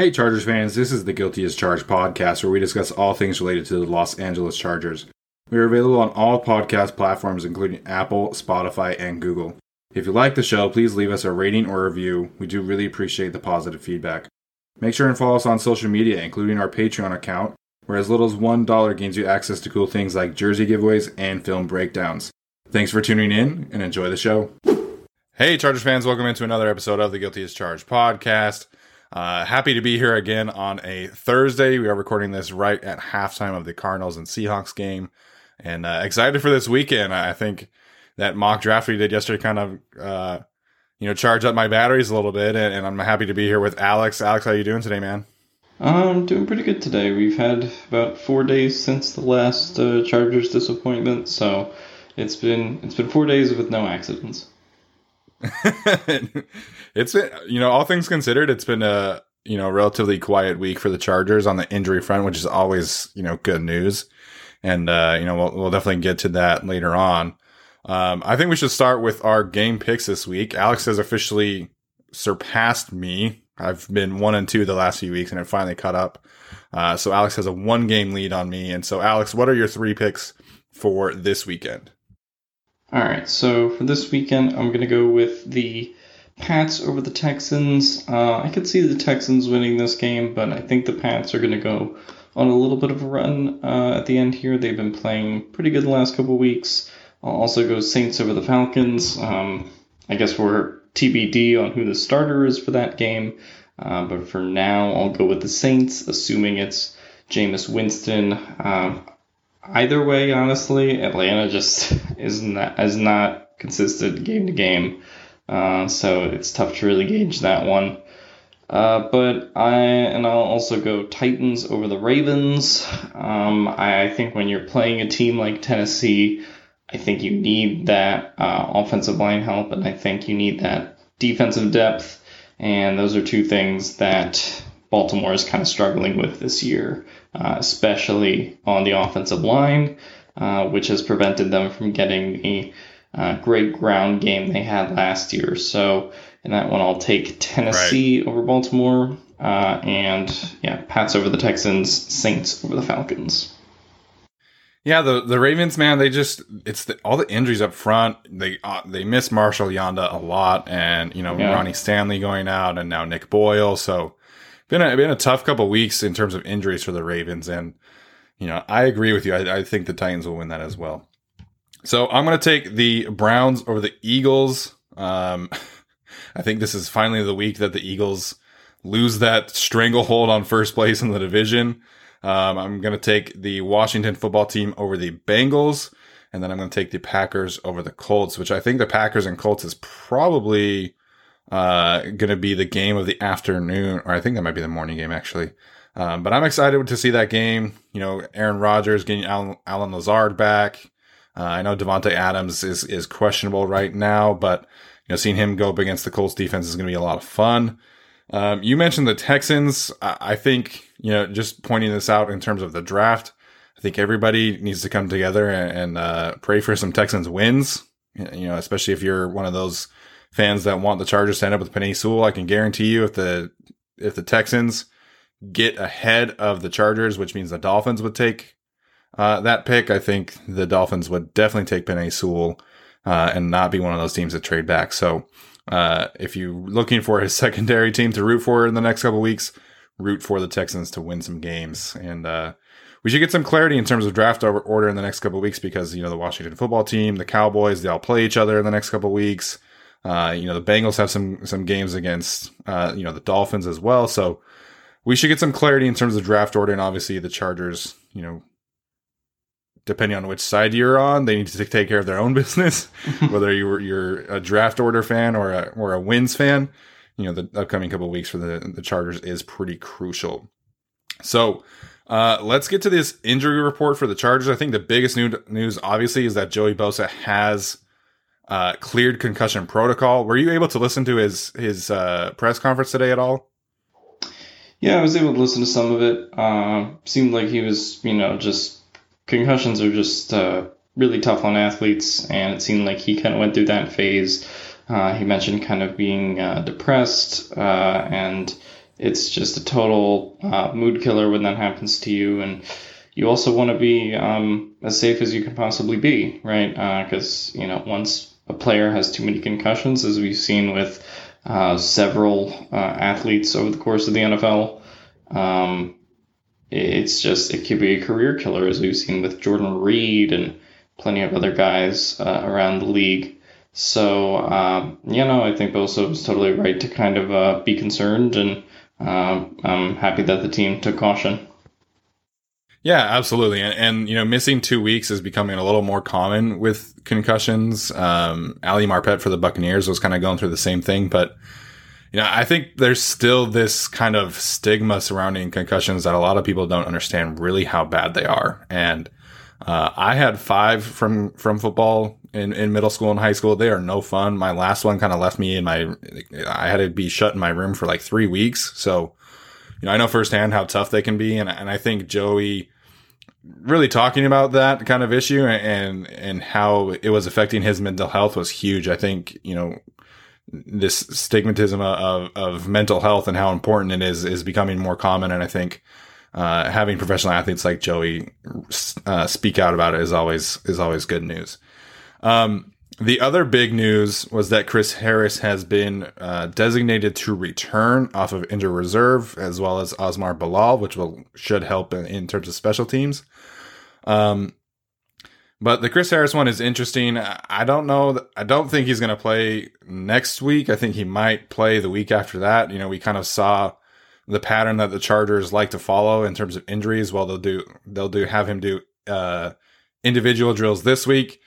Hey, Chargers fans, this is the Guilty as Charged podcast where we discuss all things related to the Los Angeles Chargers. We are available on all podcast platforms, including Apple, Spotify, and Google. If you like the show, please leave us a rating or review. We do really appreciate the positive feedback. Make sure and follow us on social media, including our Patreon account, where as little as $1 gains you access to cool things like jersey giveaways and film breakdowns. Thanks for tuning in and enjoy the show. Hey, Chargers fans, welcome into another episode of the Guilty as Charged podcast. Uh, happy to be here again on a Thursday. We are recording this right at halftime of the Cardinals and Seahawks game, and uh, excited for this weekend. I think that mock draft we did yesterday kind of, uh, you know, charged up my batteries a little bit, and, and, I'm happy to be here with Alex. Alex, how are you doing today, man? I'm doing pretty good today. We've had about four days since the last uh, Chargers disappointment, so it's been it's been four days with no accidents. it's you know, all things considered, it's been a you know relatively quiet week for the Chargers on the injury front, which is always you know good news. And uh, you know, we'll, we'll definitely get to that later on. Um, I think we should start with our game picks this week. Alex has officially surpassed me. I've been one and two the last few weeks, and it finally caught up. Uh, so Alex has a one game lead on me. And so, Alex, what are your three picks for this weekend? All right, so for this weekend, I'm going to go with the Pats over the Texans. Uh, I could see the Texans winning this game, but I think the Pats are going to go on a little bit of a run uh, at the end here. They've been playing pretty good the last couple weeks. I'll also go Saints over the Falcons. Um, I guess we're TBD on who the starter is for that game, uh, but for now, I'll go with the Saints, assuming it's Jameis Winston. Um, either way, honestly, Atlanta just is not is not consistent game to game, uh, so it's tough to really gauge that one. Uh, but I and I'll also go Titans over the Ravens. Um, I think when you're playing a team like Tennessee, I think you need that uh, offensive line help, and I think you need that defensive depth. And those are two things that Baltimore is kind of struggling with this year uh, especially on the offensive line, uh, which has prevented them from getting the uh, great ground game they had last year. So in that one, I'll take Tennessee right. over Baltimore, uh, and yeah, Pats over the Texans, Saints over the Falcons. Yeah, the the Ravens, man, they just it's the, all the injuries up front. They uh, they miss Marshall Yanda a lot, and you know yeah. Ronnie Stanley going out, and now Nick Boyle. So been a, been a tough couple weeks in terms of injuries for the Ravens, and you know I agree with you. I, I think the Titans will win that as well. So I'm going to take the Browns over the Eagles. Um, I think this is finally the week that the Eagles lose that stranglehold on first place in the division. Um, I'm going to take the Washington football team over the Bengals. And then I'm going to take the Packers over the Colts, which I think the Packers and Colts is probably uh, going to be the game of the afternoon, or I think that might be the morning game actually. Um, but I'm excited to see that game. You know, Aaron Rodgers getting Allen, Allen Lazard back. Uh, I know Davante Adams is is questionable right now, but you know, seeing him go up against the Colts defense is going to be a lot of fun. Um, you mentioned the Texans. I, I think you know, just pointing this out in terms of the draft. I think everybody needs to come together and, and uh, pray for some Texans wins. You know, especially if you're one of those fans that want the Chargers to end up with Penei Sewell. I can guarantee you, if the if the Texans get ahead of the Chargers, which means the Dolphins would take uh, that pick, I think the Dolphins would definitely take Penei Sewell uh, and not be one of those teams that trade back. So uh, if you're looking for a secondary team to root for in the next couple weeks, root for the Texans to win some games. And uh, we should get some clarity in terms of draft order in the next couple weeks because you know the Washington football team, the Cowboys, they all play each other in the next couple weeks. Uh, you know the Bengals have some some games against uh, you know the Dolphins as well. So we should get some clarity in terms of draft order, and obviously the Chargers, you know, depending on which side you're on, they need to take care of their own business. Whether you're you're a draft order fan or a or a wins fan, you know, the upcoming couple weeks for the the Chargers is pretty crucial. So. Uh, let's get to this injury report for the Chargers. I think the biggest new- news, obviously, is that Joey Bosa has uh, cleared concussion protocol. Were you able to listen to his his uh, press conference today at all? Yeah, I was able to listen to some of it. Uh, seemed like he was, you know, just concussions are just uh, really tough on athletes, and it seemed like he kind of went through that phase. Uh, he mentioned kind of being uh, depressed, and it's just a total mood killer when that happens to you. And you also want to be um, as safe as you can possibly be, right? Because you know, once a player has too many concussions, as we've seen with uh, several uh, athletes over the course of the NFL. Um, it's just it could be a career killer, as we've seen with Jordan Reed and plenty of other guys uh, around the league. So um, you know, I think Bosa was totally right to kind of uh, be concerned, and um, I'm happy that the team took caution. Yeah, absolutely. And, and, you know, missing two weeks is becoming a little more common with concussions. Um, Ali Marpet for the Buccaneers was kind of going through the same thing, but you know, I think there's still this kind of stigma surrounding concussions that a lot of people don't understand really how bad they are. And, uh, I had five from, from football in, in middle school and high school. They are no fun. My last one kind of left me in my, I had to be shut in my room for like three weeks. So, you know, I know firsthand how tough they can be, and and I think Joey really talking about that kind of issue and and how it was affecting his mental health was huge. I think you know this stigmatism of of mental health and how important it is is becoming more common, and I think. Uh, having professional athletes like Joey uh, speak out about it is always is always good news. Um, the other big news was that Chris Harris has been uh, designated to return off of injured reserve, as well as Asmar Bilal, which will should help in, in terms of special teams. Um, but the Chris Harris one is interesting. I don't know. I don't think he's going to play next week. I think he might play the week after that. You know, we kind of saw the pattern that the Chargers like to follow in terms of injuries. Well, they'll do they'll do have him do uh, individual drills this week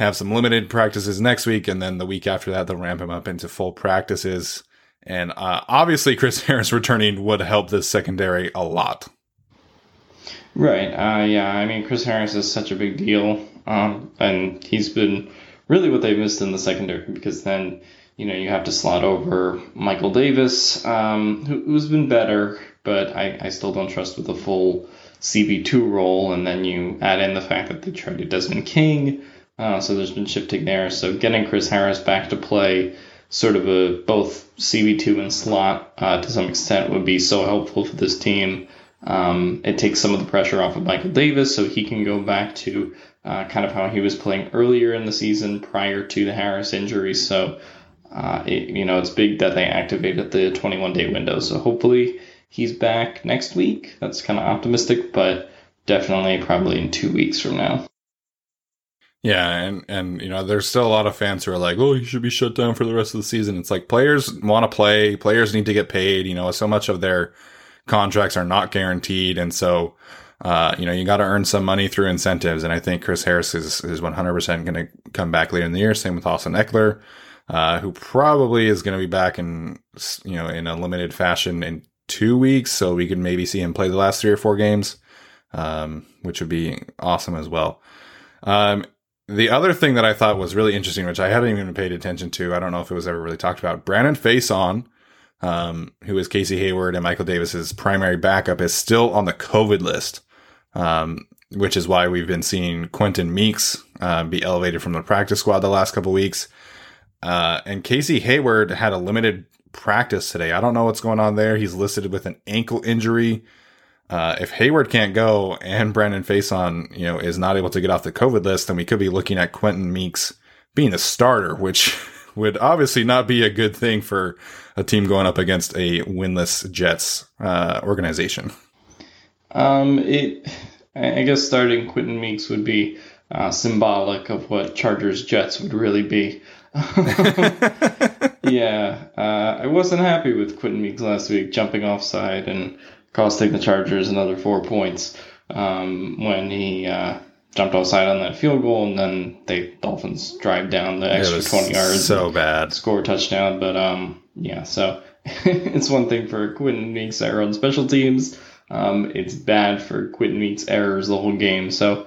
have some limited practices next week, and then the week after that, they'll ramp him up into full practices. And uh, obviously, Chris Harris returning would help this secondary a lot. Right. Uh, yeah. I mean, Chris Harris is such a big deal, um, and he's been really what they missed in the secondary because then you know you have to slot over Michael Davis, um, who, has been better, but I, I still don't trust with a full CB2 role, and then you add in the fact that they traded Desmond King uh, so there's been shifting there. So getting Chris Harris back to play sort of a both CB2 and slot uh, to some extent would be so helpful for this team. Um, it takes some of the pressure off of Michael Davis so he can go back to uh, kind of how he was playing earlier in the season prior to the Harris injury. So, uh, it, you know, it's big that they activated the 21 day window. So hopefully he's back next week. That's kind of optimistic, but definitely probably in two weeks from now. Yeah, and and you know, there's still a lot of fans who are like, "Oh, he should be shut down for the rest of the season." It's like players want to play, players need to get paid. You know, so much of their contracts are not guaranteed, and so uh, you know, you got to earn some money through incentives. And I think Chris Harris is is 100 percent going to come back later in the year. Same with Austin Ekeler, uh, who probably is going to be back in you know in a limited fashion in two weeks, so we could maybe see him play the last three or four games, um, which would be awesome as well. Um, the other thing that I thought was really interesting, which I hadn't even paid attention to, I don't know if it was ever really talked about. Brandon Facyson, um, who is Casey Hayward and Michael Davis's primary backup, is still on the COVID list, um, which is why we've been seeing Quentin Meeks uh, be elevated from the practice squad the last couple weeks. Uh, and Casey Hayward had a limited practice today. I don't know what's going on there. He's listed with an ankle injury. Uh, if Hayward can't go and Brandon Facyson, you know, is not able to get off the COVID list, then we could be looking at Quentin Meeks being the starter, which would obviously not be a good thing for a team going up against a winless Jets uh, organization. Um, it, I guess starting Quentin Meeks would be uh, symbolic of what Chargers Jets would really be. yeah, uh, I wasn't happy with Quentin Meeks last week jumping offside and costing the Chargers another four points um, when he uh, jumped offside on that field goal, and then the Dolphins drive down the extra twenty yards, so bad, score a touchdown. But um, yeah, so it's one thing for Quentin Meeks' error on special teams. Um, it's bad for Quentin Meeks' errors the whole game. So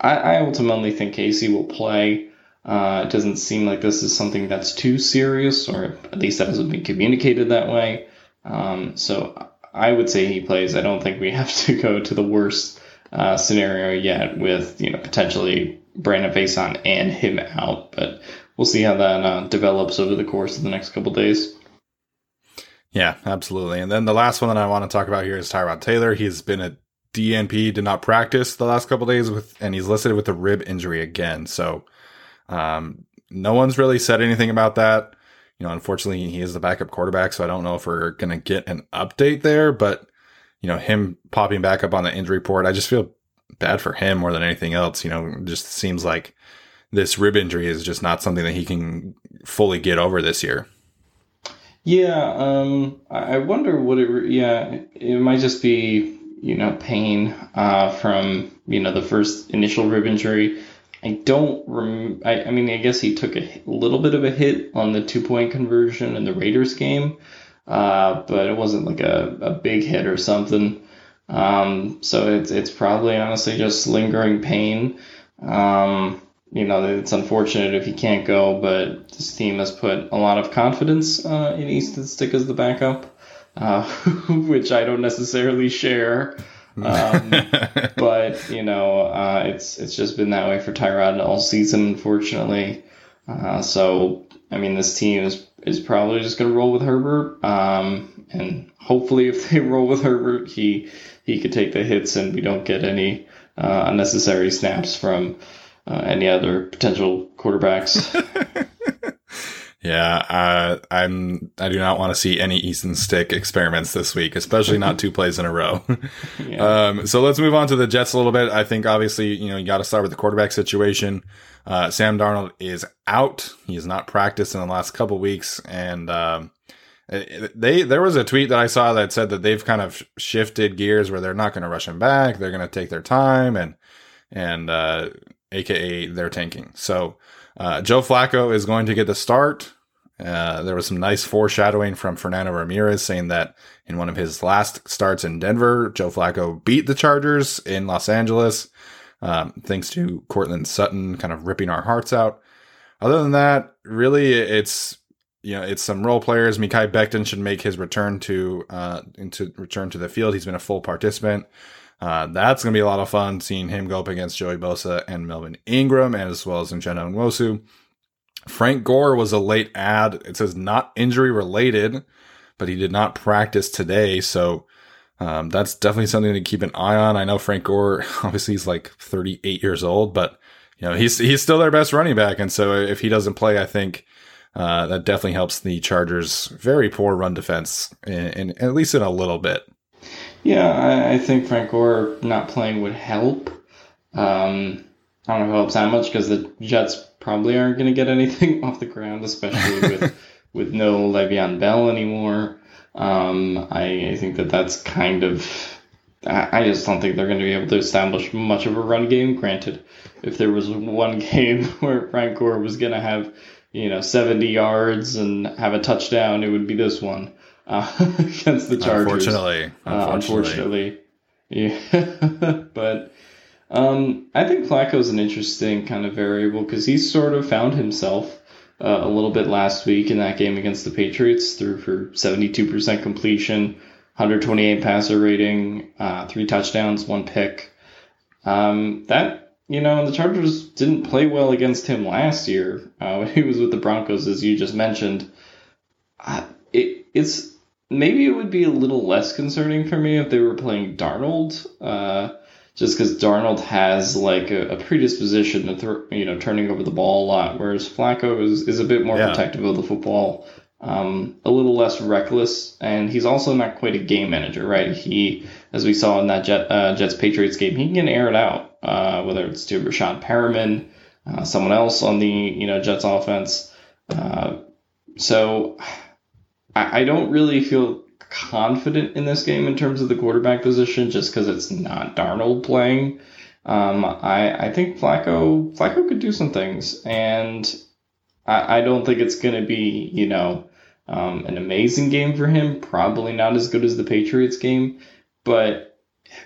I, I ultimately think Casey will play. Uh, it doesn't seem like this is something that's too serious, or at least that hasn't been communicated that way. Um, so I would say he plays. I don't think we have to go to the worst uh, scenario yet with you know potentially Brandon Facyson and him out, but we'll see how that uh, develops over the course of the next couple days. Yeah, absolutely. And then the last one that I want to talk about here is Tyrod Taylor. He's been a DNP, did not practice the last couple days with, and he's listed with a rib injury again. So, um, no one's really said anything about that you know, unfortunately, he is the backup quarterback, so I don't know if we're going to get an update there. But you know, him popping back up on the injury report, I just feel bad for him more than anything else. You know, just seems like this rib injury is just not something that he can fully get over this year. Yeah, um, I wonder what it. Yeah, it might just be you know pain uh, from you know the first initial rib injury. I don't rem- I, I mean, I guess he took a little bit of a hit on the two point conversion in the Raiders game, uh, but it wasn't like a, a big hit or something. Um, so it's, it's probably honestly just lingering pain. Um, you know, it's unfortunate if he can't go, but this team has put a lot of confidence uh, in Easton Stick as the backup, uh, which I don't necessarily share. Um, but you know, uh, it's it's just been that way for Tyrod all season, unfortunately. Uh, so I mean, this team is is probably just going to roll with Herbert, um, and hopefully, if they roll with Herbert, he he could take the hits, and we don't get any uh, unnecessary snaps from uh, any other potential quarterbacks. Yeah, uh, I'm. I do not want to see any Easton Stick experiments this week, especially not two plays in a row. yeah. um, so let's move on to the Jets a little bit. I think obviously you know you got to start with the quarterback situation. Uh, Sam Darnold is out. He has not practiced in the last couple weeks, and um, they there was a tweet that I saw that said that they've kind of shifted gears where they're not going to rush him back. They're going to take their time and and uh, AKA they're tanking. So uh, Joe Flacco is going to get the start. Uh, there was some nice foreshadowing from Fernando Ramirez saying that in one of his last starts in Denver, Joe Flacco beat the Chargers in Los Angeles, um, thanks to Courtland Sutton kind of ripping our hearts out. Other than that, really, it's you know it's some role players. Mekhi Becton should make his return to uh, into return to the field. He's been a full participant. Uh, that's going to be a lot of fun seeing him go up against Joey Bosa and Melvin Ingram, and as well as Uchenna Nwosu. Frank Gore was a late add. It says not injury related, but he did not practice today. So um, that's definitely something to keep an eye on. I know Frank Gore, obviously he's like 38 years old, but you know, he's, he's still their best running back. And so if he doesn't play, I think, uh, that definitely helps the Chargers very poor run defense in, in at least in a little bit. Yeah, I, I, think Frank Gore not playing would help. Um, I don't know if it helps that much because the Jets probably aren't going to get anything off the ground, especially with with no Le'Veon Bell anymore. Um, I, I think that that's kind of. I, I just don't think they're going to be able to establish much of a run game. Granted, if there was one game where Frank Gore was going to have, you know, 70 yards and have a touchdown, it would be this one uh, against the Chargers. Unfortunately, Uh, unfortunately. Yeah. but um, I think Flacco's an interesting kind of variable because he sort of found himself uh, a little bit last week in that game against the Patriots, threw for 72% completion, 128 passer rating, uh, three touchdowns, one pick. Um, that, you know, the Chargers didn't play well against him last year uh, when he was with the Broncos, as you just mentioned. Uh, it, it's maybe it would be a little less concerning for me if they were playing Darnold, uh, just because Darnold has like a, a predisposition to throw, you know turning over the ball a lot, whereas Flacco is, is a bit more Yeah. protective of the football, um, a little less reckless, and he's also not quite a game manager, right? He, as we saw in that Jet, uh, Jets Patriots game, he can air it out, uh, whether it's to Rashawn Perriman, uh, someone else on the you know Jets offense. Uh, so I, don't really feel confident in this game in terms of the quarterback position just because it's not Darnold playing. Um, I, I think Flacco Flacco could do some things, and I, I don't think it's going to be you know um, an amazing game for him. Probably not as good as the Patriots game, but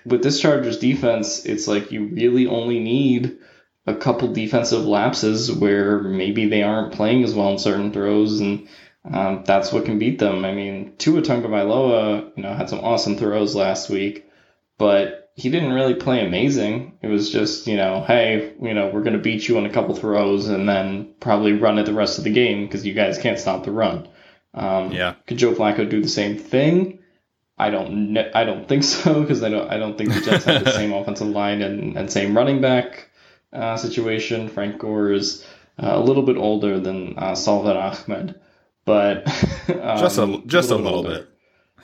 with this Chargers defense, it's like you really only need a couple defensive lapses where maybe they aren't playing as well in certain throws and um, that's what can beat them. I mean, Tua Tagovailoa, you know, had some awesome throws last week, but he didn't really play amazing. It was just, you know, hey, you know, we're going to beat you on a couple throws and then probably run it the rest of the game because you guys can't stop the run. Um, Yeah. Could Joe Flacco do the same thing? I don't. I don't think so because I don't. I don't think the Jets have the same offensive line and, and same running back uh, situation. Frank Gore is uh, a little bit older than uh, Salvon Ahmed, but um, Just a just a little older.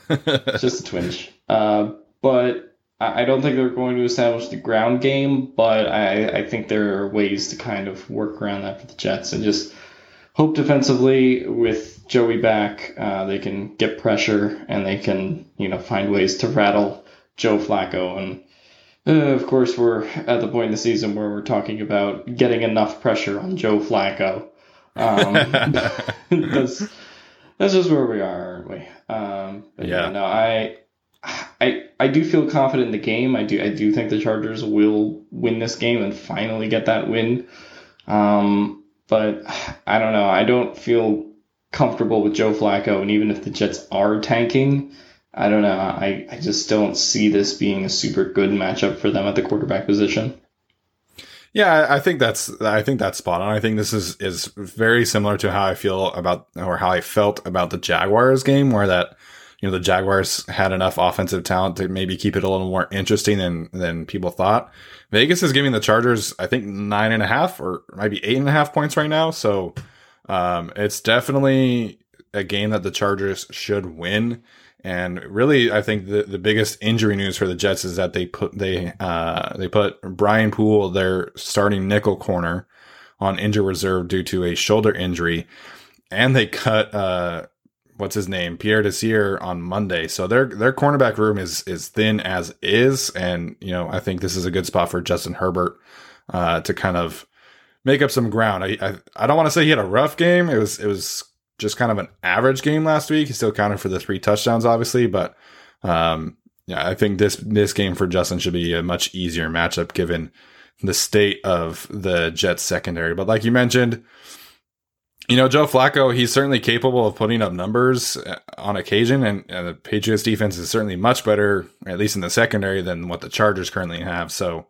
bit. just a twinge. Uh, but I I don't think they're going to establish the ground game. But I, I think there are ways to kind of work around that for the Jets and just hope defensively with Joey back, uh, they can get pressure and they can you know find ways to rattle Joe Flacco. And uh, of course, we're at the point in the season where we're talking about getting enough pressure on Joe Flacco. Um, that's that's just where we are, aren't we? Um, but yeah. Yeah. no, I, I, I do feel confident in the game. I do, I do think the Chargers will win this game and finally get that win. Um, but I don't know. I don't feel comfortable with Joe Flacco, and even if the Jets are tanking, I don't know. I, I just don't see this being a super good matchup for them at the quarterback position. Yeah, I- think that's I think that's spot on. I think this is is very similar to how I feel about or how I felt about the Jaguars game, where that you know the Jaguars had enough offensive talent to maybe keep it a little more interesting than than people thought. Vegas is giving the Chargers, I think, nine and a half or maybe eight and a half points right now. So um, it's definitely a game that the Chargers should win. And really, I think the, the biggest injury news for the Jets is that they put they uh, they put Brian Poole, their starting nickel corner, on injured reserve due to a shoulder injury, and they cut uh, what's his name Pierre Desir on Monday. So their their cornerback room is is thin as is, and you know I think this is a good spot for Justin Herbert uh, to kind of make up some ground. I I, I don't want to say he had a rough game. It was it was just kind of an average game last week. He still counted for the three touchdowns, obviously, but um, yeah, I think this this game for Justin should be a much easier matchup given the state of the Jets secondary. But like you mentioned, you know, Joe Flacco, he's certainly capable of putting up numbers uh, on occasion, and, and the Patriots defense is certainly much better, at least in the secondary, than what the Chargers currently have. So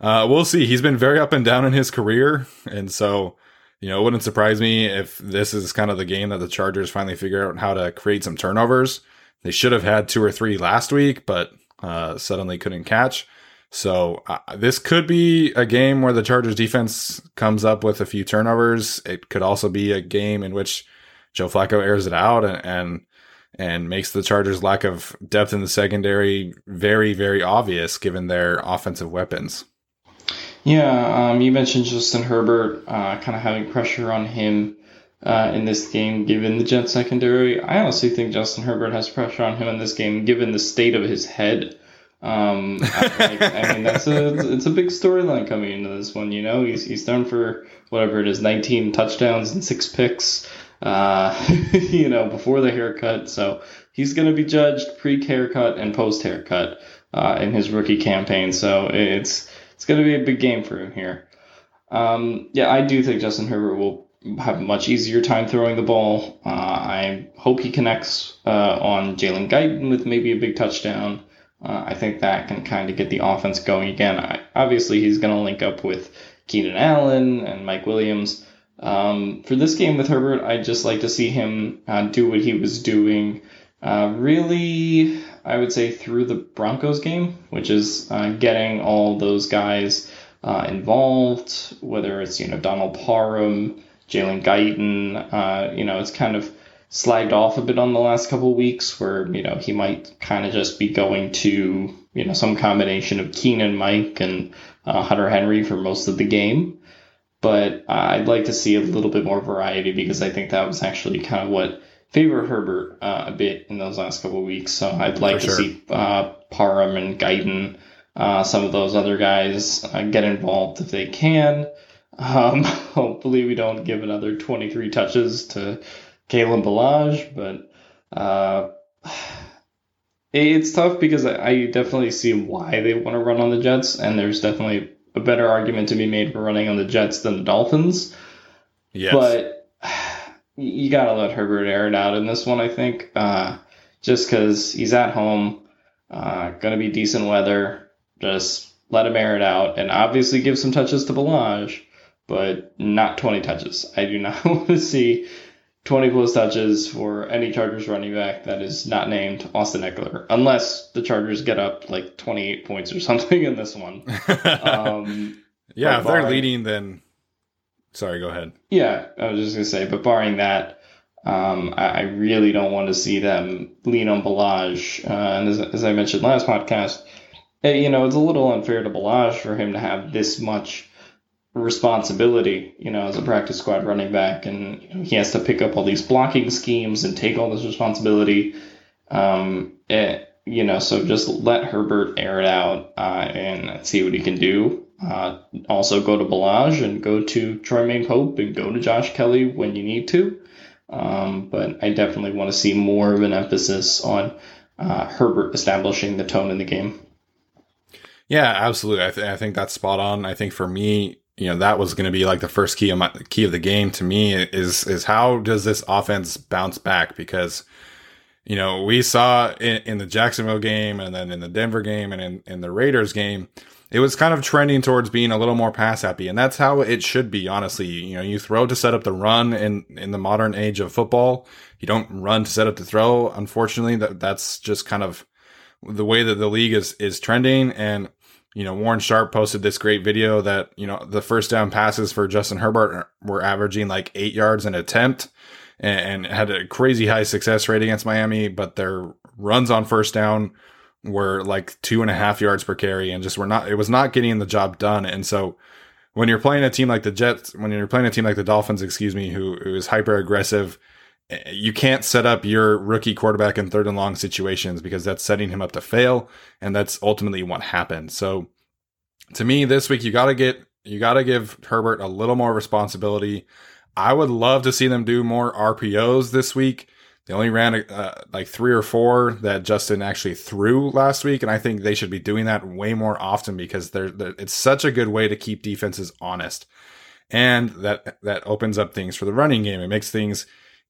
uh, we'll see. He's been very up and down in his career, and so you know, it wouldn't surprise me if this is kind of the game that the Chargers finally figure out how to create some turnovers. They should have had two or three last week, but uh, suddenly couldn't catch. So uh, this could be a game where the Chargers defense comes up with a few turnovers. It could also be a game in which Joe Flacco airs it out and and, and makes the Chargers' lack of depth in the secondary very very obvious given their offensive weapons. Yeah, um, you mentioned Justin Herbert, uh, kind of having pressure on him uh, in this game, given the Jet secondary. I honestly think Justin Herbert has pressure on him in this game, given the state of his head. Um, I, I, mean, that's a it's a big storyline coming into this one. You know, he's he's done for whatever it is, 19 touchdowns and six picks. Uh, you know, before the haircut, so he's going to be judged pre haircut and post haircut uh, in his rookie campaign. So it's it's going to be a big game for him here. Um, yeah, I do think Justin Herbert will have a much easier time throwing the ball. Uh, I hope he connects uh, on Jalen Guyton with maybe a big touchdown. Uh, I think that can kind of get the offense going again. I, obviously, he's going to link up with Keenan Allen and Mike Williams. Um, for this game with Herbert, I'd just like to see him uh, do what he was doing. Uh, really, I would say through the Broncos game, which is uh, getting all those guys uh, involved, whether it's you know Donald Parham, Jalen Guyton. Uh, you know, it's kind of slagged off a bit on the last couple of weeks, where you know he might kind of just be going to you know some combination of Keenan, Mike, and uh, Hunter Henry for most of the game. But uh, I'd like to see a little bit more variety because I think that was actually kind of what favored Herbert uh, a bit in those last couple of weeks. So I'd like to sure. see uh, Parham and Guyton, uh, some of those other guys uh, get involved if they can. Um, hopefully, we don't give another 23 touches to Kalen Ballage, but uh, it's tough because I definitely see why they want to run on the Jets, and there's definitely a better argument to be made for running on the Jets than the Dolphins. Yes. But you got to let Herbert air it out in this one, I think, uh, just because he's at home, uh, going to be decent weather. Just let him air it out and obviously give some touches to Ballage, but not 20 touches. I do not want to see 20 plus touches for any Chargers running back that is not named Austin Ekeler, unless the Chargers get up like 28 points or something in this one. Um, yeah, if they're leading, then Sorry, go ahead. Yeah, I was just gonna say, but barring that, um, I, I, really don't want to see them lean on Ballage. Uh, and as, as, I mentioned last podcast, it, eh, you know, it's a little unfair to Ballage for him to have this much responsibility, you know, as a practice squad running back, and you know, he has to pick up all these blocking schemes and take all this responsibility. Um, it, eh, you know, so just let Herbert air it out uh, and see what he can do. Uh, also go to Ballage and go to Troymaine Pope and go to Josh Kelley when you need to. Um, but I definitely want to see more of an emphasis on uh, Herbert establishing the tone in the game. Yeah, absolutely. I, th- I think that's spot on. I think for me, you know, that was going to be like the first key of my key of the game to me is is how does this offense bounce back? Because you know we saw in, in the Jacksonville game and then in the Denver game and in, in the Raiders game it was kind of trending towards being a little more pass happy, and that's how it should be. Honestly, you know, you throw to set up the run in in the modern age of football. You don't run to set up the throw. Unfortunately, that that's just kind of the way that the league is is trending. And you know, Warren Sharp posted this great video that you know the first down passes for Justin Herbert were averaging like eight yards an attempt, and, and had a crazy high success rate against Miami. But their runs on first down were like two and a half yards per carry and just were not, it was not getting the job done. And so when you're playing a team like the Jets, when you're playing a team like the Dolphins, excuse me, who, who is hyper aggressive, eh, you can't set up your rookie quarterback in third and long situations because that's setting him up to fail. And that's ultimately what happened. So to me, this week, you got to get, you got to give Herbert a little more responsibility. I would love to see them do more RPOs this week. They only ran uh, like three or four that Justin actually threw last week, and I think they should be doing that way more often because they're, they're, it's such a good way to keep defenses honest, and that that opens up things for the running game. It makes things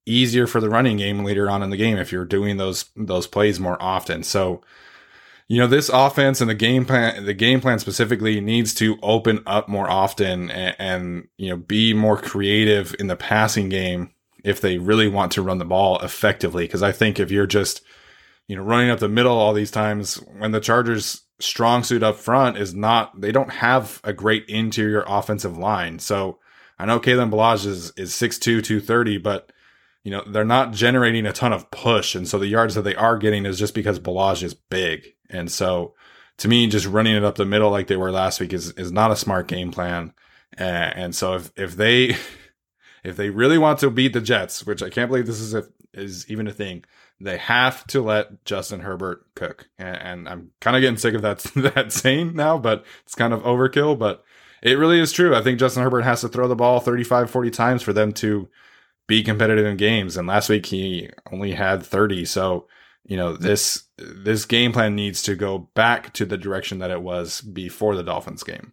easier for the running game later on in the game if you're doing those those plays more often. So, you know, this offense and the game plan, the game plan specifically needs to open up more often and, and you know be more creative in the passing game if they really want to run the ball effectively. Cause I think if you're just, you know, running up the middle all these times when the Chargers strong suit up front is not, they don't have a great interior offensive line. So I know Kalen Ballage is, is 6'2, 230, but you know, they're not generating a ton of push. And so the yards that they are getting is just because Ballage is big. And so to me, just running it up the middle like they were last week is is not a smart game plan. And, and so if if they if they really want to beat the Jets, which I can't believe this is a, is even a thing, they have to let Justin Herbert cook. And, and I'm kind of getting sick of that that saying now, but it's kind of overkill. But it really is true. I think Justin Herbert has to throw the ball 35, 40 times for them to be competitive in games. And last week he only had 30. So, you know, this this game plan needs to go back to the direction that it was before the Dolphins game.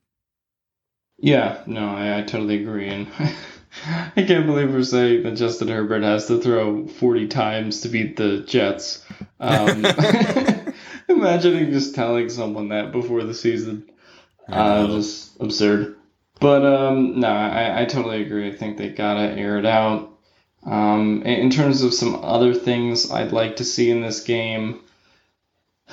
Yeah, no, I, I totally agree. And I can't believe we're saying that Justin Herbert has to throw 40 times to beat the Jets. Um, imagining just telling someone that before the season. Uh, just absurd. But um, no, I, I totally agree. I think they gotta air it out. Um, in terms of some other things I'd like to see in this game,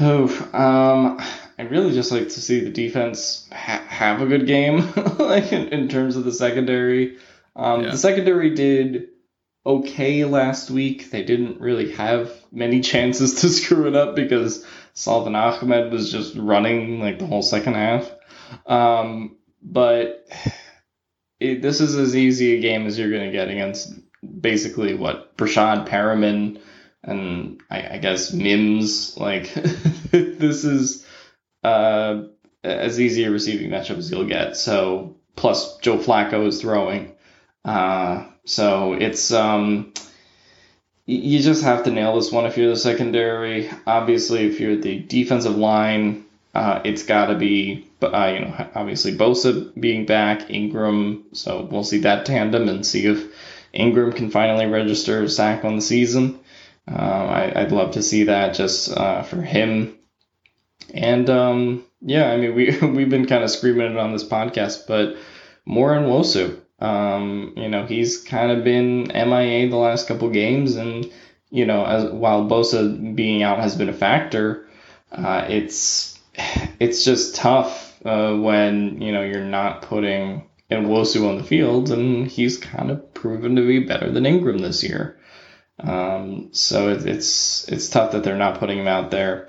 oh, um, I'd really just like to see the defense ha- have a good game, like in, in, terms of the secondary. Um, yeah. The secondary did okay last week. They didn't really have many chances to screw it up because Salvon Ahmed was just running like the whole second half. Um, but it, this is as easy a game as you're going to get against basically what Breshad Perriman and I, I guess Mims. Like this is uh, as easy a receiving matchup as you'll get. So plus Joe Flacco is throwing. Uh, so it's um, you just have to nail this one if you're the secondary. Obviously, if you're the defensive line, uh, it's got to be uh, you know obviously Bosa being back, Ingram. So we'll see that tandem and see if Ingram can finally register a sack on the season. Uh, I, would love to see that just uh, for him. And um, yeah, I mean we we've been kind of screaming it on this podcast, but more Nwosu. Um, you know he's kind of been MIA the last couple games, and you know as while Bosa being out has been a factor, uh, it's it's just tough uh, when you know you're not putting Nwosu on the field, and he's kind of proven to be better than Ingram this year. Um, so it, it's it's tough that they're not putting him out there.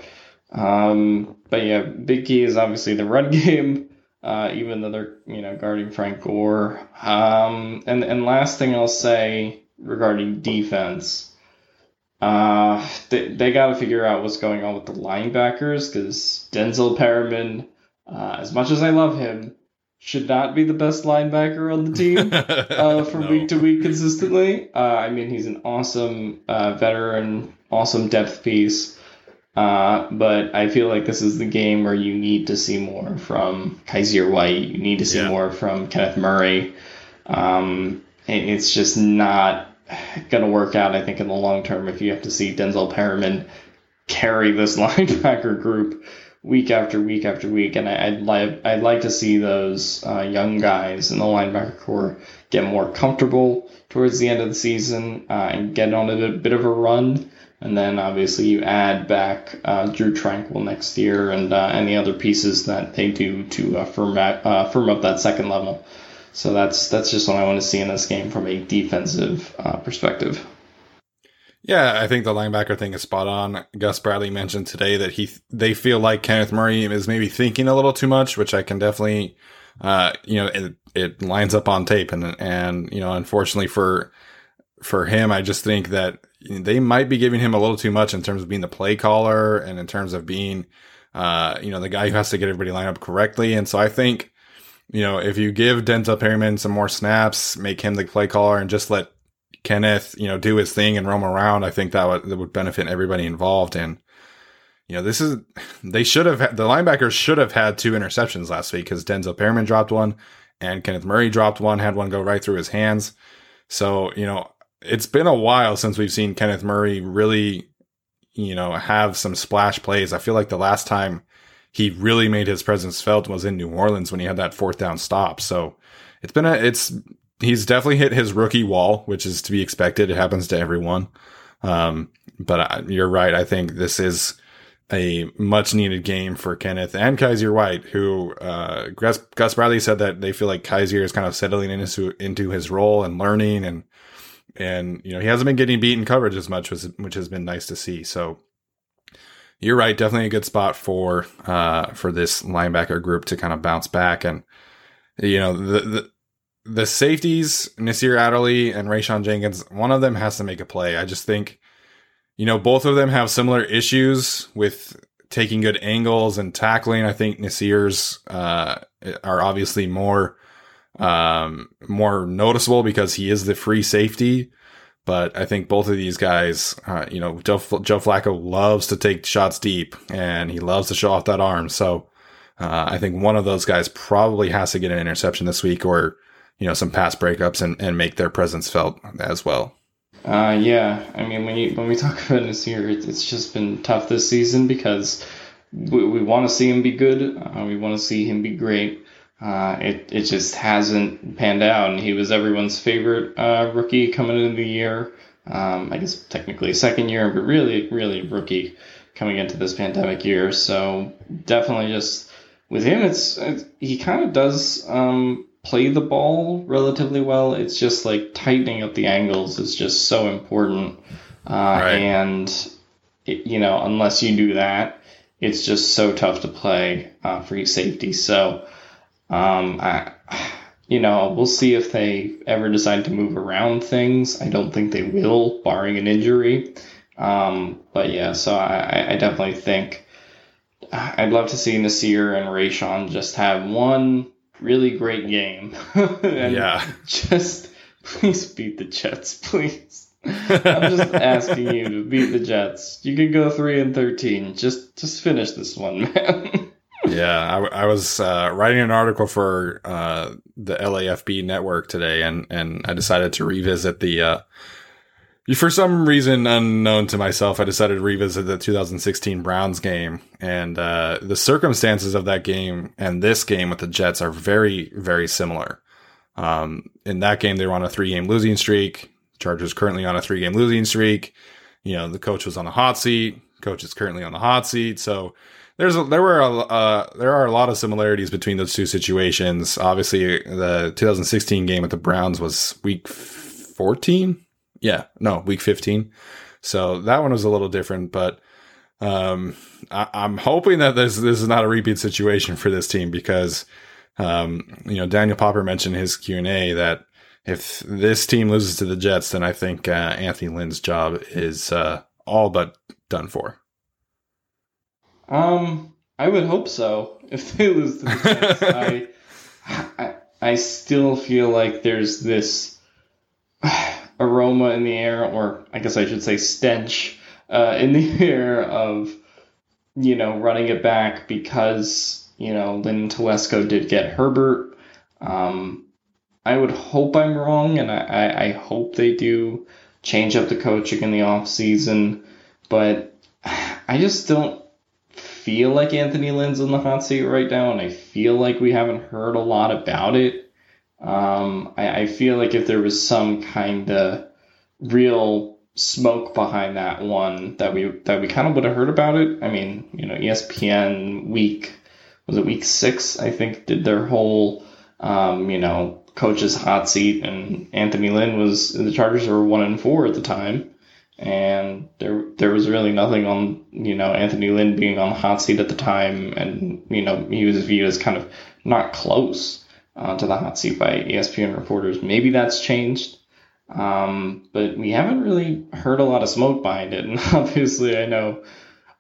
Um, but yeah, big key is obviously the run game, uh, even though they're you know guarding Frank Gore. Um, and and last thing I'll say regarding defense, uh, they they got to figure out what's going on with the linebackers because Denzel Perryman, uh, as much as I love him, should not be the best linebacker on the team uh, from no. week to week consistently. Uh, I mean, he's an awesome uh, veteran, awesome depth piece. Uh, but I feel like this is the game where you need to see more from Kyzir White. You need to see yeah. more from Kenneth Murray. Um, it's just not going to work out, I think, in the long term if you have to see Denzel Perryman carry this linebacker group week after week after week, and I, would like I'd like to see those uh, young guys in the linebacker corps get more comfortable towards the end of the season uh, and get on a bit, of a run. And then obviously you add back uh, Drue Tranquill next year and uh, any other pieces that they do to uh, firm uh, firm up that second level. So that's that's just what I want to see in this game from a defensive perspective. Yeah, I think the linebacker thing is spot on. Gus Bradley mentioned today that he they feel like Kenneth Murray is maybe thinking a little too much, which I can definitely, uh, you know, it, it lines up on tape, and and you know, unfortunately for for him, I just think that they might be giving him a little too much in terms of being the play caller and in terms of being, uh, you know, the guy who has to get everybody lined up correctly. And so I think, you know, if you give Denzel Perryman some more snaps, make him the play caller, and just let Kenneth, you know, do his thing and roam around, I think that would, that would benefit everybody involved. And, you know, this is, they should have, the linebackers should have had two interceptions last week because Denzel Perryman dropped one and Kenneth Murray dropped one, had one go right through his hands. So, you know, it's been a while since we've seen Kenneth Murray really, you know, have some splash plays. I feel like the last time he really made his presence felt was in New Orleans when he had that fourth down stop. So it's been a, it's he's definitely hit his rookie wall, which is to be expected. It happens to everyone. Um, but I, you're right. I think this is a much needed game for Kenneth and Kyzir White, who, uh, Gus, Gus Bradley said that they feel like Kyzir is kind of settling into, into his role and learning and, and, you know, he hasn't been getting beaten coverage as much, which, has been nice to see. So, you're right. Definitely a good spot for uh, for this linebacker group to kind of bounce back. And you know the the, the safeties, Nasir Adderley and Rayshawn Jenkins. One of them has to make a play. I just think you know both of them have similar issues with taking good angles and tackling. I think Nasir's uh, are obviously more um, more noticeable because he is the free safety. But I think both of these guys, uh, you know, Joe, Joe Flacco loves to take shots deep and he loves to show off that arm. So uh, I think one of those guys probably has to get an interception this week or, you know, some pass breakups and, and make their presence felt as well. Uh, yeah, I mean, when you when we talk about Nasir, it's just been tough this season because we, we want to see him be good. Uh, we want to see him be great. Uh, it it just hasn't panned out, and he was everyone's favorite uh, rookie coming into the year. Um, I guess technically second year, but really, really rookie coming into this pandemic year. So definitely, just with him, it's, it's he kind of does um, play the ball relatively well. It's just like tightening up the angles is just so important, uh, right. and it, you know, unless you do that, it's just so tough to play uh, free safety. So. Um, I, you know, we'll see if they ever decide to move around things. I don't think they will, barring an injury. Um, but yeah, so I, I definitely think I'd love to see Nasir and Rayshawn just have one really great game. yeah. Just please beat the Jets, please. I'm just asking you to beat the Jets. You can go three and thirteen. Just just finish this one, man yeah, I, I was uh, writing an article for uh, the LAFB network today, and and I decided to revisit the. Uh, for some reason unknown to myself, I decided to revisit the 2016 Browns game, and uh, the circumstances of that game and this game with the Jets are very, very similar. Um, in that game, they were on a three-game losing streak. Chargers currently on a three-game losing streak. You know, the coach was on the hot seat. Coach is currently on the hot seat. So there's a, there were a, uh, there are a lot of similarities between those two situations. Obviously, the 2016 game with the Browns was week 14. Yeah, no, week 15. So that one was a little different, but um, I, am hoping that this this is not a repeat situation for this team because um, you know Daniel Popper mentioned his Q and A that if this team loses to the Jets, then I think uh, Anthony Lynn's job is uh, all but done for. Um, I would hope so. If they lose to the Jets, I, I, I still feel like there's this aroma in the air, or I guess I should say stench uh, in the air of, you know, running it back because you know Lynn Telesco did get Herbert. Um, I would hope I'm wrong, and I, I, I hope they do change up the coaching in the off season, but I just don't feel like Anthony Lynn's in the hot seat right now, and I feel like we haven't heard a lot about it. Um, I, I feel like if there was some kind of real smoke behind that one that we that we kind of would have heard about it. I mean, you know, ESPN week was it week six? I think did their whole um, you know coach's hot seat, and Anthony Lynn was the Chargers were one and four at the time and there there was really nothing on you know Anthony Lynn being on the hot seat at the time, and you know he was viewed as kind of not close uh, to the hot seat by ESPN reporters. Maybe that's changed, um, but we haven't really heard a lot of smoke behind it. And obviously, I know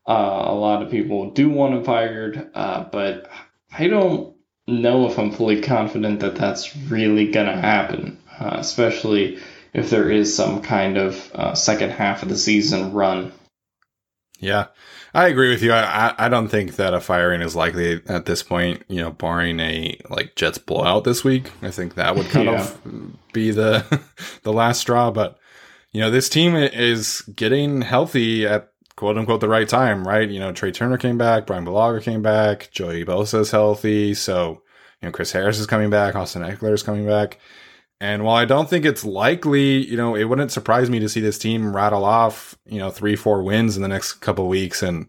uh, a lot of people do want him fired, uh, but I don't know if I'm fully confident that that's really gonna happen, uh, especially if there is some kind of uh, second half of the season run. Yeah, I agree with you. I, I don't think that a firing is likely at this point. You know, barring a like Jets blowout this week, I think that would kind yeah. of be the the last straw. But you know, this team is getting healthy at quote unquote the right time, right? You know, Trai Turner came back, Brian Bulaga came back, Joey Bosa is healthy, so you know Chris Harris is coming back, Austin Ekeler is coming back. And while I don't think it's likely, you know, it wouldn't surprise me to see this team rattle off, you know, three, four wins in the next couple weeks. And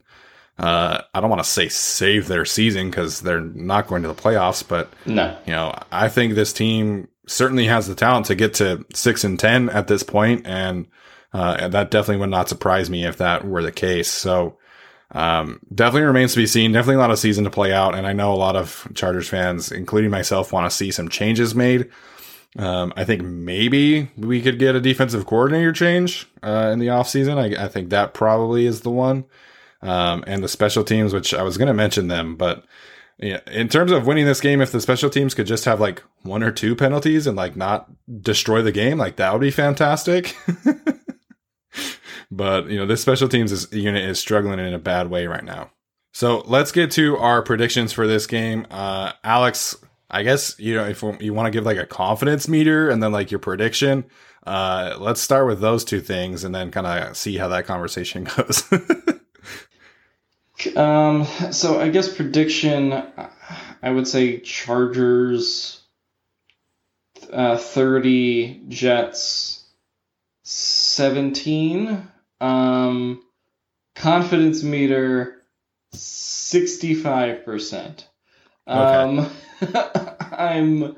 uh, I don't want to say save their season because they're not going to the playoffs, but no, you know, I think this team certainly has the talent to get to six and ten at this point, and uh, that definitely would not surprise me if that were the case. So Um, definitely remains to be seen. Definitely a lot of season to play out. And I know a lot of Chargers fans, including myself, want to see some changes made. Um, I think maybe we could get a defensive coordinator change uh, in the offseason. I, I think that probably is the one. Um, and the special teams, which I was going to mention them, but yeah, in terms of winning this game, if the special teams could just have like one or two penalties and like not destroy the game, like that would be fantastic. but you know, this special teams is, unit is struggling in a bad way right now. So let's get to our predictions for this game. Uh, Alex, I guess you know if you want to give like a confidence meter and then like your prediction, uh, let's start with those two things and then kind of see how that conversation goes. um, so I guess prediction, I would say Chargers, uh, thirty, Jets, seventeen. Um, confidence meter, sixty-five percent. Um, I'm.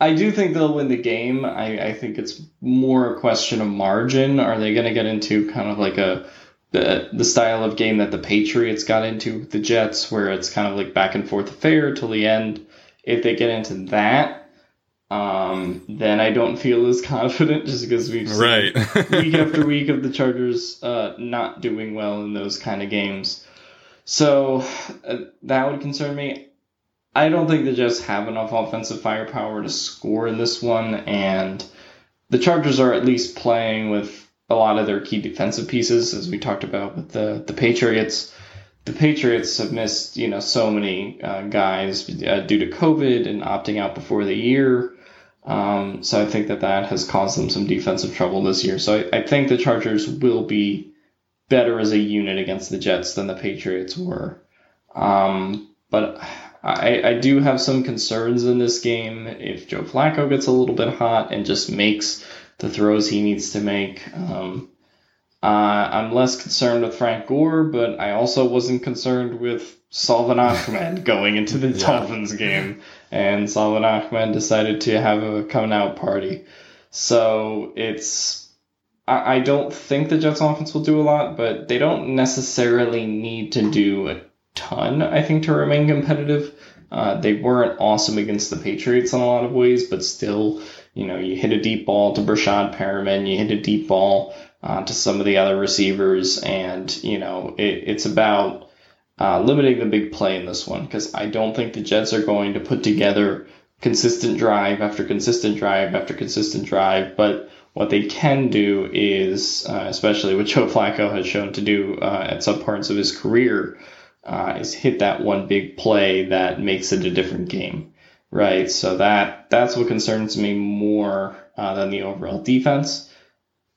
I do think they'll win the game. I, I think it's more a question of margin. Are they going to get into kind of like a the the style of game that the Patriots got into with the Jets, where it's kind of like back and forth affair till the end? If they get into that, um, then I don't feel as confident just because we've seen right. week after week of the Chargers uh, not doing well in those kind of games. So uh, that would concern me. I don't think the Jets have enough offensive firepower to score in this one, and the Chargers are at least playing with a lot of their key defensive pieces, as we talked about with the the Patriots. The Patriots have missed, you know, so many uh, guys uh, due to COVID and opting out before the year. Um, so I think that that has caused them some defensive trouble this year. So I, I think the Chargers will be better as a unit against the Jets than the Patriots were. Um, but I, I do have some concerns in this game. If Joe Flacco gets a little bit hot and just makes the throws he needs to make, um, uh, I'm less concerned with Frank Gore, but I also wasn't concerned with Salvon Ahmed going into the Yeah. Dolphins game. And Salvon Ahmed decided to have a coming out party. So it's. I I don't think the Jets offense will do a lot, but they don't necessarily need to do a ton, I think, to remain competitive. Uh, they weren't awesome against the Patriots in a lot of ways, but still, you know, you hit a deep ball to Breshad Perriman, you hit a deep ball uh, to some of the other receivers, and, you know, it, it's about uh, limiting the big play in this one because I don't think the Jets are going to put together consistent drive after consistent drive after consistent drive, but what they can do is, uh, especially what Joe Flacco has shown to do uh, at some parts of his career, uh, is hit that one big play that makes it a different game, right? So that that's what concerns me more uh, than the overall defense.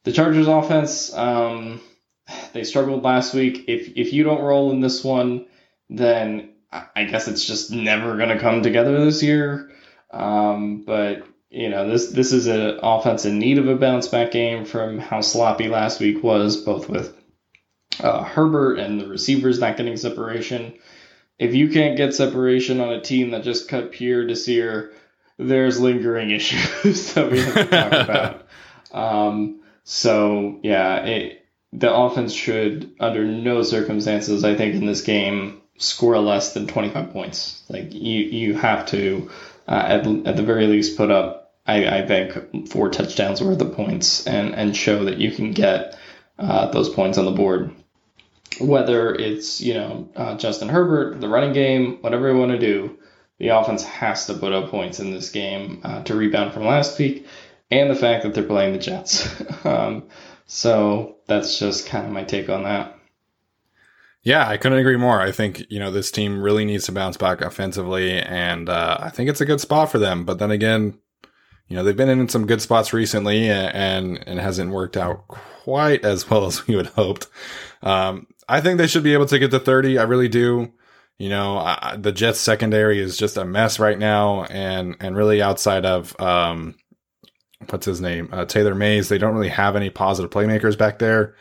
The Chargers offense, um, they struggled last week. If if you don't roll in this one, then I guess it's just never going to come together this year. Um, but you know this this is an offense in need of a bounce back game from how sloppy last week was, both with uh, Herbert and the receivers not getting separation. If you can't get separation on a team that just cut Pierre Desir, there's lingering issues that we have to talk about. Um, so yeah, it, the offense should, under no circumstances, I think, in this game, score less than 25 points. Like you, you have to, uh, at, at the very least, put up, I, I think, four touchdowns worth of points and and show that you can get uh, those points on the board. Whether it's you know uh, Justin Herbert, the running game, whatever you want to do, the offense has to put up points in this game uh, to rebound from last week, and the fact that they're playing the Jets. um, so that's just kind of my take on that. Yeah, I couldn't agree more. I think, you know, this team really needs to bounce back offensively, and uh, I think it's a good spot for them. But then again, you know, they've been in some good spots recently and and it hasn't worked out quite as well as we would hoped. Um, I think they should be able to get to 30. I really do. You know, I, the Jets secondary is just a mess right now, and and really outside of um, what's his name, uh, Taylor Mays, they don't really have any positive playmakers back there.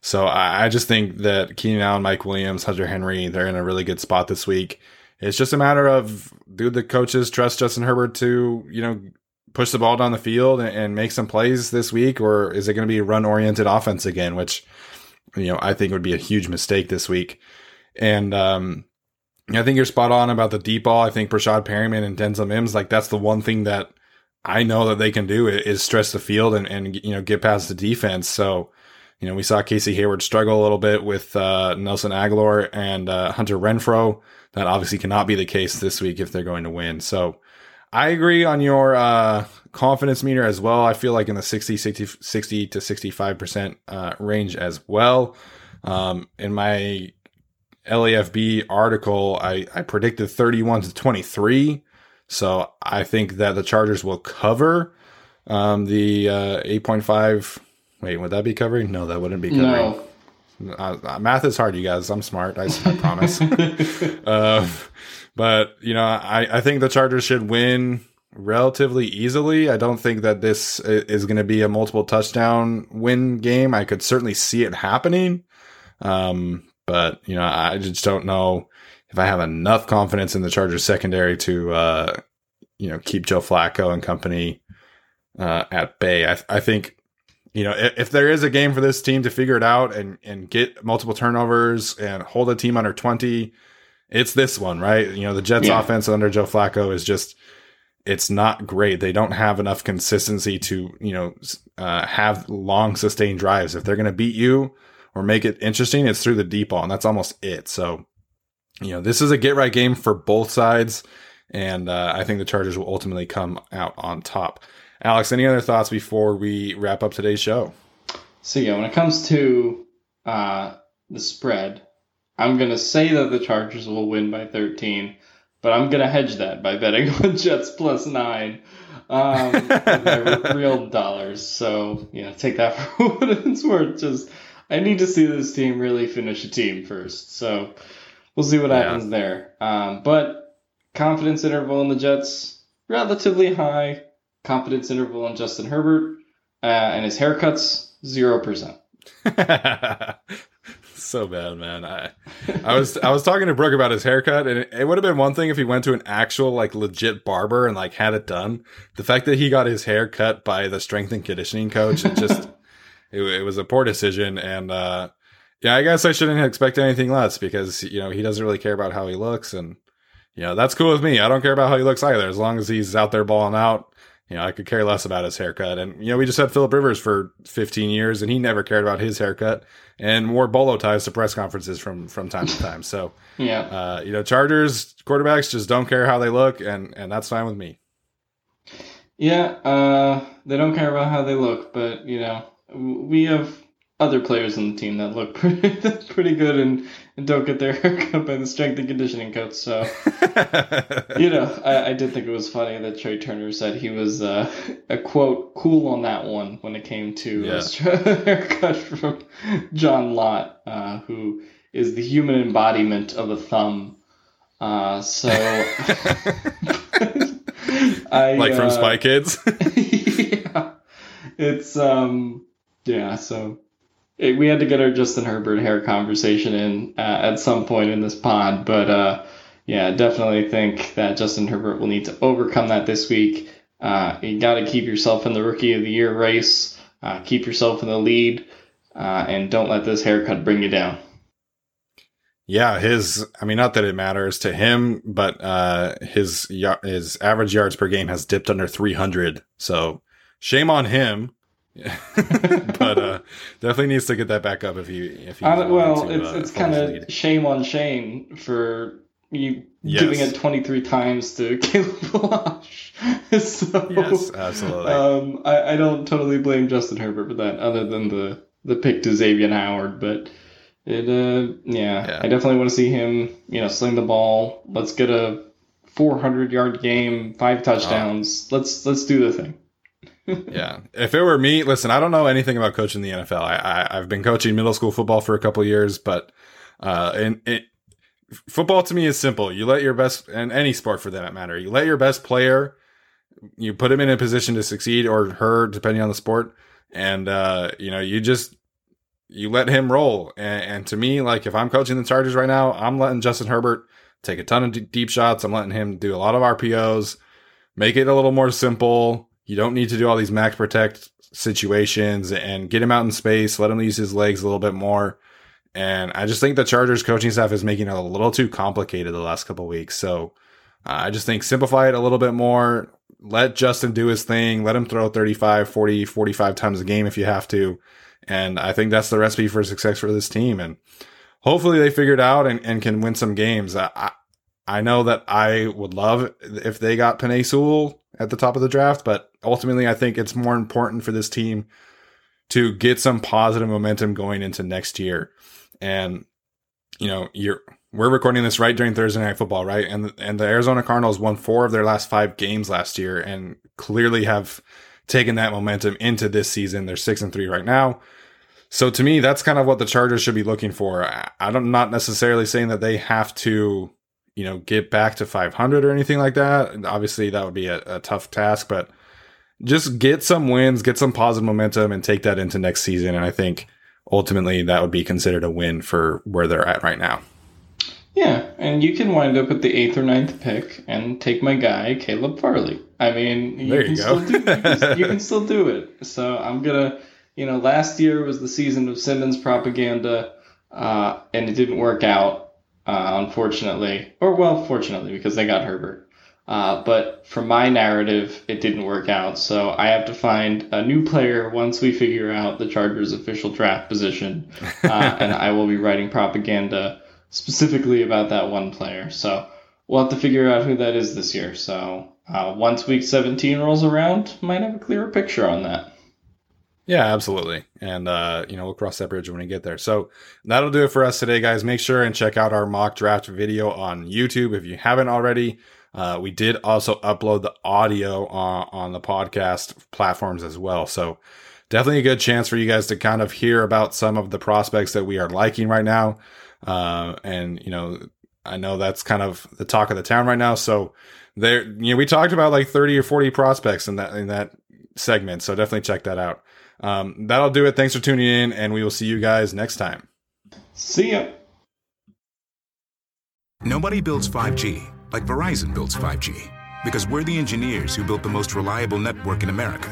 So I, I just think that Keenan Allen, Mike Williams, Hunter Henry, they're in a really good spot this week. It's just a matter of do the coaches trust Justin Herbert to you know push the ball down the field and, and make some plays this week, or is it going to be run oriented offense again, which you know I think would be a huge mistake this week. And um, I think you're spot on about the deep ball. I think Breshad Perriman and Denzel Mims, like that's the one thing that I know that they can do is stress the field and, and you know get past the defense. So you know we saw Casey Hayward struggle a little bit with uh, Nelson Agholor and uh, Hunter Renfrow. That obviously cannot be the case this week if they're going to win. So I agree on your uh, confidence meter as well. I feel like in the 60, 60, 60 to 65% uh, range as well. Um, in my LAFB article, I, I predicted 31 to 23. So I think that the Chargers will cover um, the uh, 8.5. Wait, would that be covering? No, that wouldn't be covering. No. Uh, uh math is hard, you guys. I'm smart. I, I promise. uh, but, you know, I, I think the Chargers should win relatively easily. I don't think that this is going to be a multiple touchdown win game. I could certainly see it happening. Um, but you know, I just don't know if I have enough confidence in the Chargers secondary to, uh, you know, keep Joe Flacco and company, uh, at bay. I, I think, you know, if, if, there is a game for this team to figure it out and, and get multiple turnovers and hold a team under 20, it's this one, right? You know, the Jets yeah. offense under Joe Flacco is just, it's not great. They don't have enough consistency to, you know, uh, have long sustained drives. If they're going to beat you or make it interesting, it's through the deep ball, and that's almost it. So, you know, this is a get right game for both sides, and uh, I think the Chargers will ultimately come out on top. Alex, any other thoughts before we wrap up today's show? So yeah, when it comes to uh, the spread, I'm gonna say that the Chargers will win by 13 but I'm gonna hedge that by betting on Jets plus nine. Um, real dollars. So yeah, take that for what it's worth. Just I need to see this team really finish a team first. So we'll see what yeah. happens there. Um, but confidence interval in the Jets relatively high. Confidence interval in Justin Herbert uh, and his haircuts zero percent. So bad, man. I I was I was talking to Brooke about his haircut, and it, it would have been one thing if he went to an actual like legit barber and like had it done. The fact that he got his hair cut by the strength and conditioning coach, it just it, it was a poor decision. And uh, yeah, I guess I shouldn't expect anything less because you know he doesn't really care about how he looks, and you know that's cool with me. I don't care about how he looks either, as long as he's out there balling out you know, I could care less about his haircut. And, you know, we just had Philip Rivers for 15 years and he never cared about his haircut and wore bolo ties to press conferences from, from time to time. So, yeah, uh, you know, Chargers quarterbacks just don't care how they look and, and that's fine with me. Yeah. Uh, they don't care about how they look, but, you know, we have other players on the team that look pretty, pretty good and, and don't get their haircut by the strength and conditioning coach. So, you know, I, I, did think it was funny that Trai Turner said he was uh, a quote cool on that one when it came to yeah. a haircut from John Lott, uh, who is the human embodiment of a thumb. Uh, so, I, like from uh, Spy Kids. yeah, it's um, yeah. So it, we had to get our Justin Herbert hair conversation in uh, at some point in this pod, but uh, yeah, definitely think that Justin Herbert will need to overcome that this week. Uh, you got to keep yourself in the rookie of the year race, uh, keep yourself in the lead, uh, and don't let this haircut bring you down. Yeah, his I mean not that it matters to him, but uh his his average yards per game has dipped under 300. So shame on him. but uh, definitely needs to get that back up if he if he. Uh, well, to, it's uh, it's kind of shame on Shane for you yes. giving it 23 times to Kalen Ballage. so, yes, absolutely. Um, I, I don't totally blame Justin Herbert for that, other than the the pick to Xavien Howard, but. It uh yeah, yeah, I definitely want to see him, you know, sling the ball. Let's get a 400 yard game, five touchdowns. Oh. Let's let's do the thing yeah. If it were me, listen, I don't know anything about coaching the NFL. I, I have been coaching middle school football for a couple years, but uh, and it, football to me is simple. You let your best, and any sport for that matter, you let your best player, you put him in a position to succeed or her, depending on the sport, and uh, you know you just you let him roll. And, and, to me, like if I'm coaching the Chargers right now, I'm letting Justin Herbert take a ton of d- deep shots. I'm letting him do a lot of RPOs, make it a little more simple you don't need to do all these max protect situations and get him out in space, let him use his legs a little bit more. And I just think the Chargers coaching staff is making it a little too complicated the last couple weeks. So uh, I just think simplify it a little bit more. Let Justin do his thing. Let him throw 35, 40, 45 times a game if you have to. And I think that's the recipe for success for this team. And hopefully they figure it out and, and can win some games. I, I know that I would love if they got Penei Sewell at the top of the draft, but ultimately I think it's more important for this team to get some positive momentum going into next year. And you know, you're we're recording this right during Thursday night football, right? And and the Arizona Cardinals won 4 of their last 5 games last year and clearly have taken that momentum into this season. They're 6 and 3 right now. So to me, that's kind of what the Chargers should be looking for. I'm not necessarily saying that they have to, you know, get back to 500 or anything like that. Obviously, that would be a, a tough task, but just get some wins, get some positive momentum, and take that into next season. And I think ultimately that would be considered a win for where they're at right now. Yeah, and you can wind up with the eighth or ninth pick and take my guy Caleb Farley. I mean, you, there you can go. Still do, you, can, you can still do it. So I'm gonna, you know, last year was the season of Simmons propaganda, uh, and it didn't work out, uh, unfortunately, or well, fortunately, because they got Herbert. Uh, but for my narrative, it didn't work out. So I have to find a new player once we figure out the Chargers' official draft position, uh, and I will be writing propaganda specifically about that one player. So we'll have to figure out who that is this year. So uh, once week 17 rolls around, might have a clearer picture on that. Yeah, absolutely. And, uh, you know, we'll cross that bridge when we get there. So that'll do it for us today, guys. Make sure and check out our mock draft video on YouTube if you haven't already. Uh, we did also upload the audio on, on the podcast platforms as well. So definitely a good chance for you guys to kind of hear about some of the prospects that we are liking right now. Uh, and you know, I know that's kind of the talk of the town right now. So there, you know, we talked about like 30 or 40 prospects in that, in that segment. So definitely check that out. Um, that'll do it. Thanks for tuning in and we will see you guys next time. See ya. Nobody builds 5G like Verizon builds 5G because we're the engineers who built the most reliable network in America.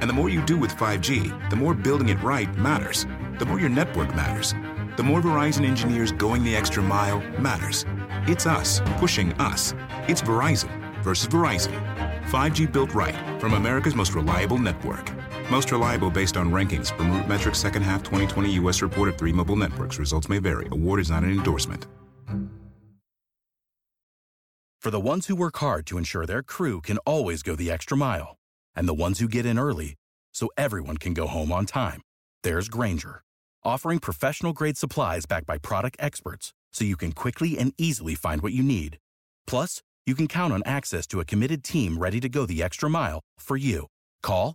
And the more you do with 5G, the more building it right matters. The more your network matters the more Verizon engineers going the extra mile matters. It's us pushing us. It's Verizon versus Verizon. 5G built right from America's most reliable network. Most reliable based on rankings from RootMetrics second half 2020 U.S. report of three mobile networks. Results may vary. Award is not an endorsement. For the ones who work hard to ensure their crew can always go the extra mile, and the ones who get in early so everyone can go home on time, there's Grainger offering professional grade supplies backed by product experts so you can quickly and easily find what you need. Plus, you can count on access to a committed team ready to go the extra mile for you. Call,